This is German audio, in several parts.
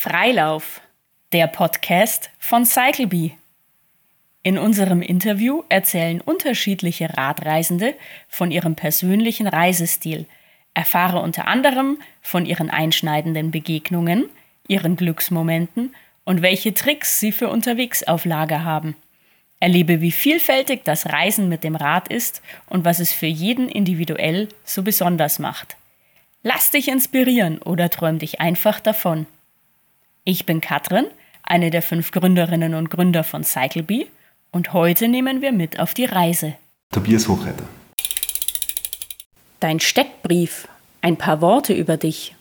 Freilauf, der Podcast von CycleBee. In unserem Interview erzählen unterschiedliche Radreisende von ihrem persönlichen Reisestil, erfahre unter anderem von ihren einschneidenden Begegnungen, ihren Glücksmomenten und welche Tricks sie für unterwegs auf Lager haben. Erlebe, wie vielfältig das Reisen mit dem Rad ist und was es für jeden individuell so besonders macht. Lass dich inspirieren oder träum dich einfach davon. Ich bin Katrin, eine der fünf Gründerinnen und Gründer von CycleBee und heute nehmen wir mit auf die Reise. Tobias Hochreiter. Dein Steckbrief, ein paar Worte über dich.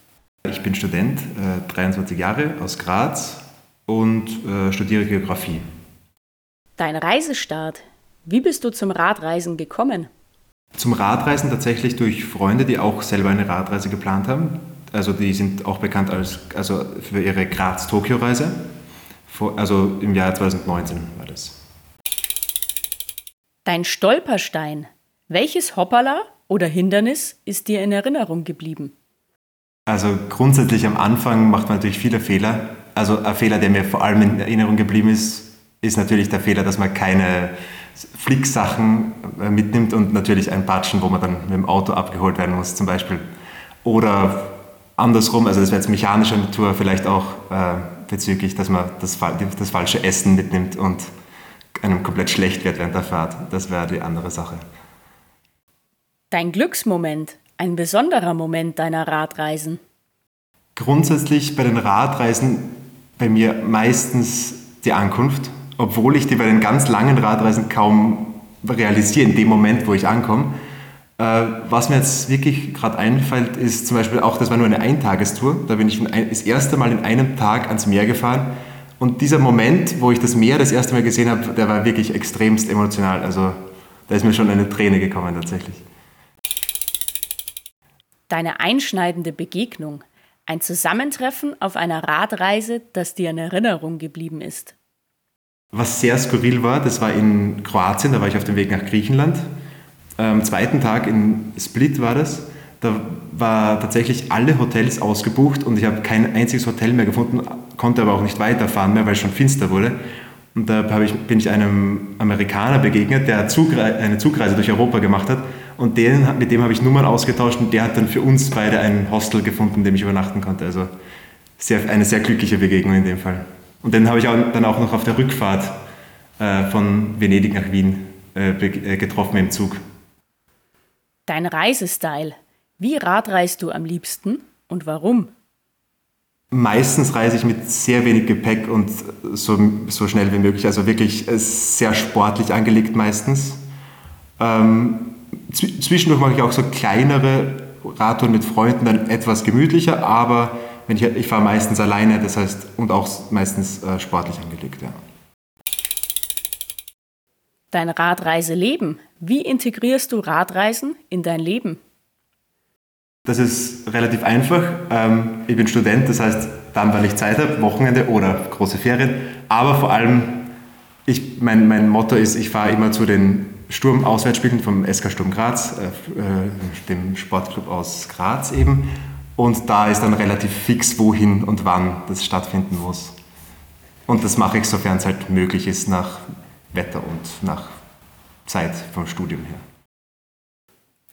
Ich bin Student, äh, 23 Jahre, aus Graz und äh, studiere Geografie. Dein Reisestart, wie bist du zum Radreisen gekommen? Zum Radreisen tatsächlich durch Freunde, die auch selber eine Radreise geplant haben. Also die sind auch bekannt als, also für ihre Graz-Tokio-Reise. Also im Jahr 2019 war das. Dein Stolperstein. Welches Hoppala oder Hindernis ist dir in Erinnerung geblieben? Also grundsätzlich am Anfang macht man natürlich viele Fehler. Also ein Fehler, der mir vor allem in Erinnerung geblieben ist, ist natürlich der Fehler, dass man keine Flicksachen äh, mitnimmt und natürlich ein Batschen, wo man dann mit dem Auto abgeholt werden muss zum Beispiel. Oder andersrum, also das wäre jetzt mechanischer Natur, vielleicht auch äh, bezüglich, dass man das, das falsche Essen mitnimmt und einem komplett schlecht wird während der Fahrt. Das wäre die andere Sache. Dein Glücksmoment, ein besonderer Moment deiner Radreisen? Grundsätzlich bei den Radreisen bei mir meistens die Ankunft obwohl ich die bei den ganz langen Radreisen kaum realisiere in dem Moment, wo ich ankomme. Äh, was mir jetzt wirklich gerade einfällt, ist zum Beispiel auch, das war nur eine Eintagestour. Da bin ich das erste Mal in einem Tag ans Meer gefahren. Und dieser Moment, wo ich das Meer das erste Mal gesehen habe, der war wirklich extremst emotional. Also da ist mir schon eine Träne gekommen tatsächlich. Deine einschneidende Begegnung. Ein Zusammentreffen auf einer Radreise, das dir in Erinnerung geblieben ist. Was sehr skurril war, das war in Kroatien, da war ich auf dem Weg nach Griechenland. Am zweiten Tag in Split war das. Da war tatsächlich alle Hotels ausgebucht und ich habe kein einziges Hotel mehr gefunden, konnte aber auch nicht weiterfahren mehr, weil es schon finster wurde. Und da ich, bin ich einem Amerikaner begegnet, der eine Zugreise durch Europa gemacht hat. Und den, mit dem habe ich Nummern ausgetauscht und der hat dann für uns beide ein Hostel gefunden, in dem ich übernachten konnte. Also sehr, eine sehr glückliche Begegnung in dem Fall. Und den habe ich auch, dann auch noch auf der Rückfahrt äh, von Venedig nach Wien äh, äh, getroffen im Zug. Dein Reisestyle. Wie radreist du am liebsten und warum? Meistens reise ich mit sehr wenig Gepäck und so, so schnell wie möglich. Also wirklich äh, sehr sportlich angelegt meistens. Ähm, zwischendurch mache ich auch so kleinere Radtouren mit Freunden, dann etwas gemütlicher, aber wenn ich, ich fahre meistens alleine, das heißt, und auch meistens äh, sportlich angelegt, ja. Dein Radreiseleben. Wie integrierst du Radreisen in dein Leben? Das ist relativ einfach. Ähm, ich bin Student, das heißt, dann, wenn ich Zeit habe, Wochenende oder große Ferien. Aber vor allem, ich, mein, mein Motto ist, ich fahre immer zu den Sturm-Auswärtsspielen vom SK Sturm Graz, äh, äh, dem Sportclub aus Graz eben. Und da ist dann relativ fix, wohin und wann das stattfinden muss. Und das mache ich, sofern es halt möglich ist, nach Wetter und nach Zeit vom Studium her.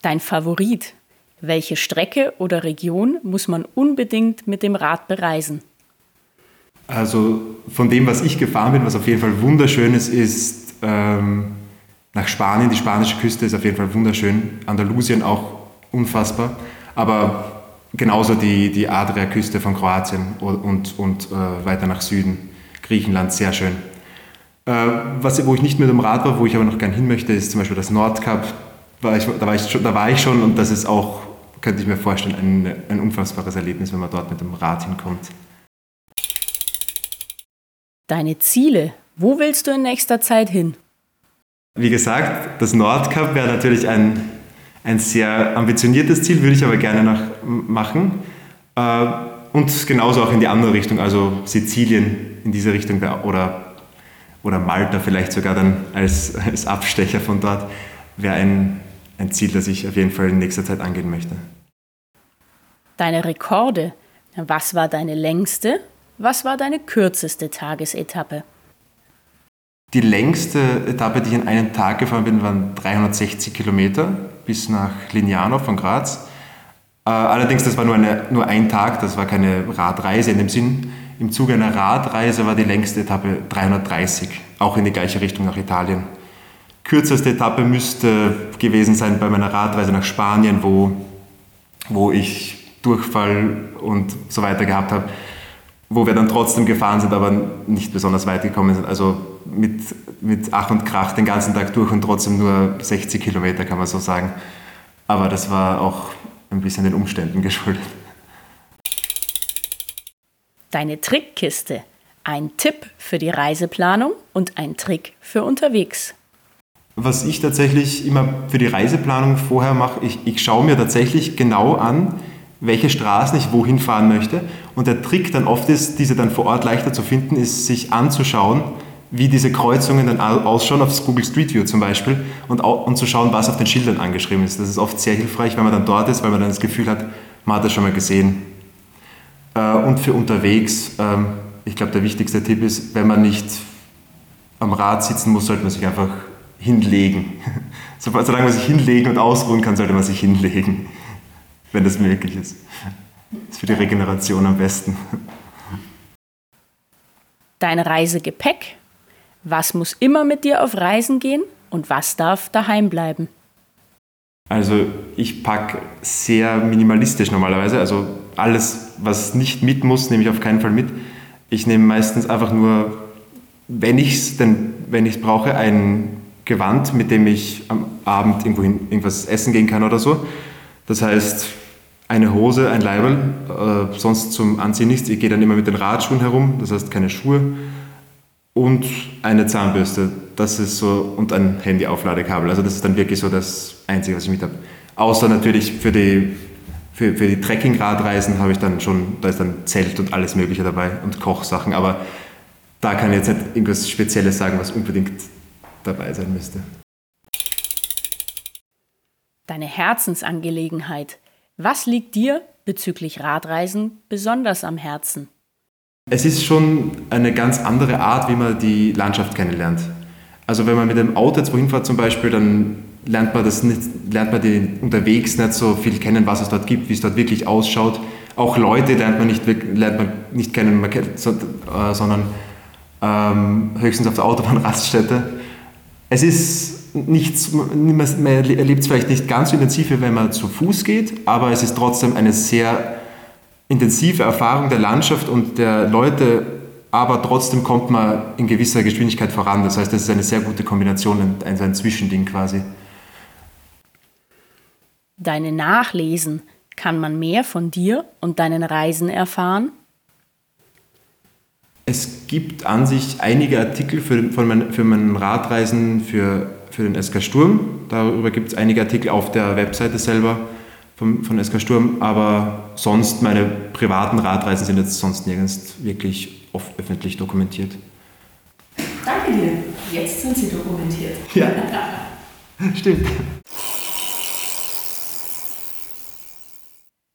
Dein Favorit? Welche Strecke oder Region muss man unbedingt mit dem Rad bereisen? Also von dem, was ich gefahren bin, was auf jeden Fall wunderschön ist, ist ähm, nach Spanien. Die spanische Küste ist auf jeden Fall wunderschön. Andalusien auch unfassbar. Aber genauso die, die Adria-Küste von Kroatien und, und äh, weiter nach Süden, Griechenland, sehr schön. Äh, was, wo ich nicht mit dem Rad war, wo ich aber noch gern hin möchte, ist zum Beispiel das Nordkap. War ich, da, war ich schon, da war ich schon und das ist auch, könnte ich mir vorstellen, ein, ein unfassbares Erlebnis, wenn man dort mit dem Rad hinkommt. Deine Ziele, wo willst du in nächster Zeit hin? Wie gesagt, das Nordkap wäre natürlich ein ein sehr ambitioniertes Ziel, würde ich aber gerne noch machen. Äh, und genauso auch in die andere Richtung, also Sizilien in diese Richtung oder, oder Malta vielleicht sogar dann als, als Abstecher von dort, wäre ein, ein Ziel, das ich auf jeden Fall in nächster Zeit angehen möchte. Deine Rekorde, was war deine längste Was war deine kürzeste Tagesetappe? Die längste Etappe, die ich in einem Tag gefahren bin, waren 360 Kilometer bis nach Lignano von Graz. Äh, allerdings, das war nur, eine, nur ein Tag, das war keine Radreise in dem Sinn. Im Zuge einer Radreise war die längste Etappe 330, auch in die gleiche Richtung nach Italien. Kürzeste Etappe müsste gewesen sein bei meiner Radreise nach Spanien, wo, wo ich Durchfall und so weiter gehabt habe, wo wir dann trotzdem gefahren sind, aber nicht besonders weit gekommen sind. Also mit, mit Ach und Krach den ganzen Tag durch und trotzdem nur 60 Kilometer, kann man so sagen. Aber das war auch ein bisschen den Umständen geschuldet. Deine Trickkiste. Ein Tipp für die Reiseplanung und ein Trick für unterwegs. Was ich tatsächlich immer für die Reiseplanung vorher mache, ich, ich schaue mir tatsächlich genau an, welche Straßen ich wohin fahren möchte. Und der Trick dann oft ist, diese dann vor Ort leichter zu finden, ist, sich anzuschauen, wie diese Kreuzungen dann ausschauen, auf Google Street View zum Beispiel, und, und zu schauen, was auf den Schildern angeschrieben ist. Das ist oft sehr hilfreich, wenn man dann dort ist, weil man dann das Gefühl hat, man hat das schon mal gesehen. Äh, und für unterwegs, ähm, ich glaube, der wichtigste Tipp ist, wenn man nicht am Rad sitzen muss, sollte man sich einfach hinlegen. Solange man sich hinlegen und ausruhen kann, sollte man sich hinlegen wenn das möglich ist. Das ist für die Regeneration am besten. Dein Reisegepäck. Was muss immer mit dir auf Reisen gehen und was darf daheim bleiben? Also ich packe sehr minimalistisch normalerweise. Also alles, was nicht mit muss, nehme ich auf keinen Fall mit. Ich nehme meistens einfach nur, wenn ich es wenn ich brauche, ein Gewand, mit dem ich am Abend irgendwo irgendwas essen gehen kann oder so. Das heißt, eine Hose, ein Leiberl, äh, sonst zum Anziehen nichts. Ich gehe dann immer mit den Radschuhen herum, das heißt keine Schuhe und eine Zahnbürste. Das ist so und ein Handy-Aufladekabel. Also das ist dann wirklich so das Einzige, was ich mit habe. Außer natürlich für die für, für die Trekking-Radreisen habe ich dann schon, da ist dann Zelt und alles Mögliche dabei und Kochsachen, aber da kann ich jetzt nicht irgendwas Spezielles sagen, was unbedingt dabei sein müsste. Deine Herzensangelegenheit. Was liegt dir bezüglich Radreisen besonders am Herzen? Es ist schon eine ganz andere Art, wie man die Landschaft kennenlernt. Also wenn man mit dem Auto jetzt wohin fährt zum Beispiel, dann lernt man, das nicht, lernt man die unterwegs nicht so viel kennen, was es dort gibt, wie es dort wirklich ausschaut. Auch Leute lernt man nicht, lernt man nicht kennen, äh, sondern ähm, höchstens auf der Autobahnraststätte. Es ist nichts, man erlebt es vielleicht nicht ganz so intensiv, wenn man zu Fuß geht, aber es ist trotzdem eine sehr intensive Erfahrung der Landschaft und der Leute, aber trotzdem kommt man in gewisser Geschwindigkeit voran. Das heißt, das ist eine sehr gute Kombination, ein, ein Zwischending quasi. Deine Nachlesen, kann man mehr von dir und deinen Reisen erfahren? Es gibt an sich einige Artikel für, von mein, für meinen Radreisen, für für den SK Sturm. Darüber gibt es einige Artikel auf der Webseite selber von, von SK Sturm, aber sonst meine privaten Radreisen sind jetzt sonst nirgends wirklich oft öffentlich dokumentiert. Danke dir. Jetzt sind sie dokumentiert. Ja, stimmt.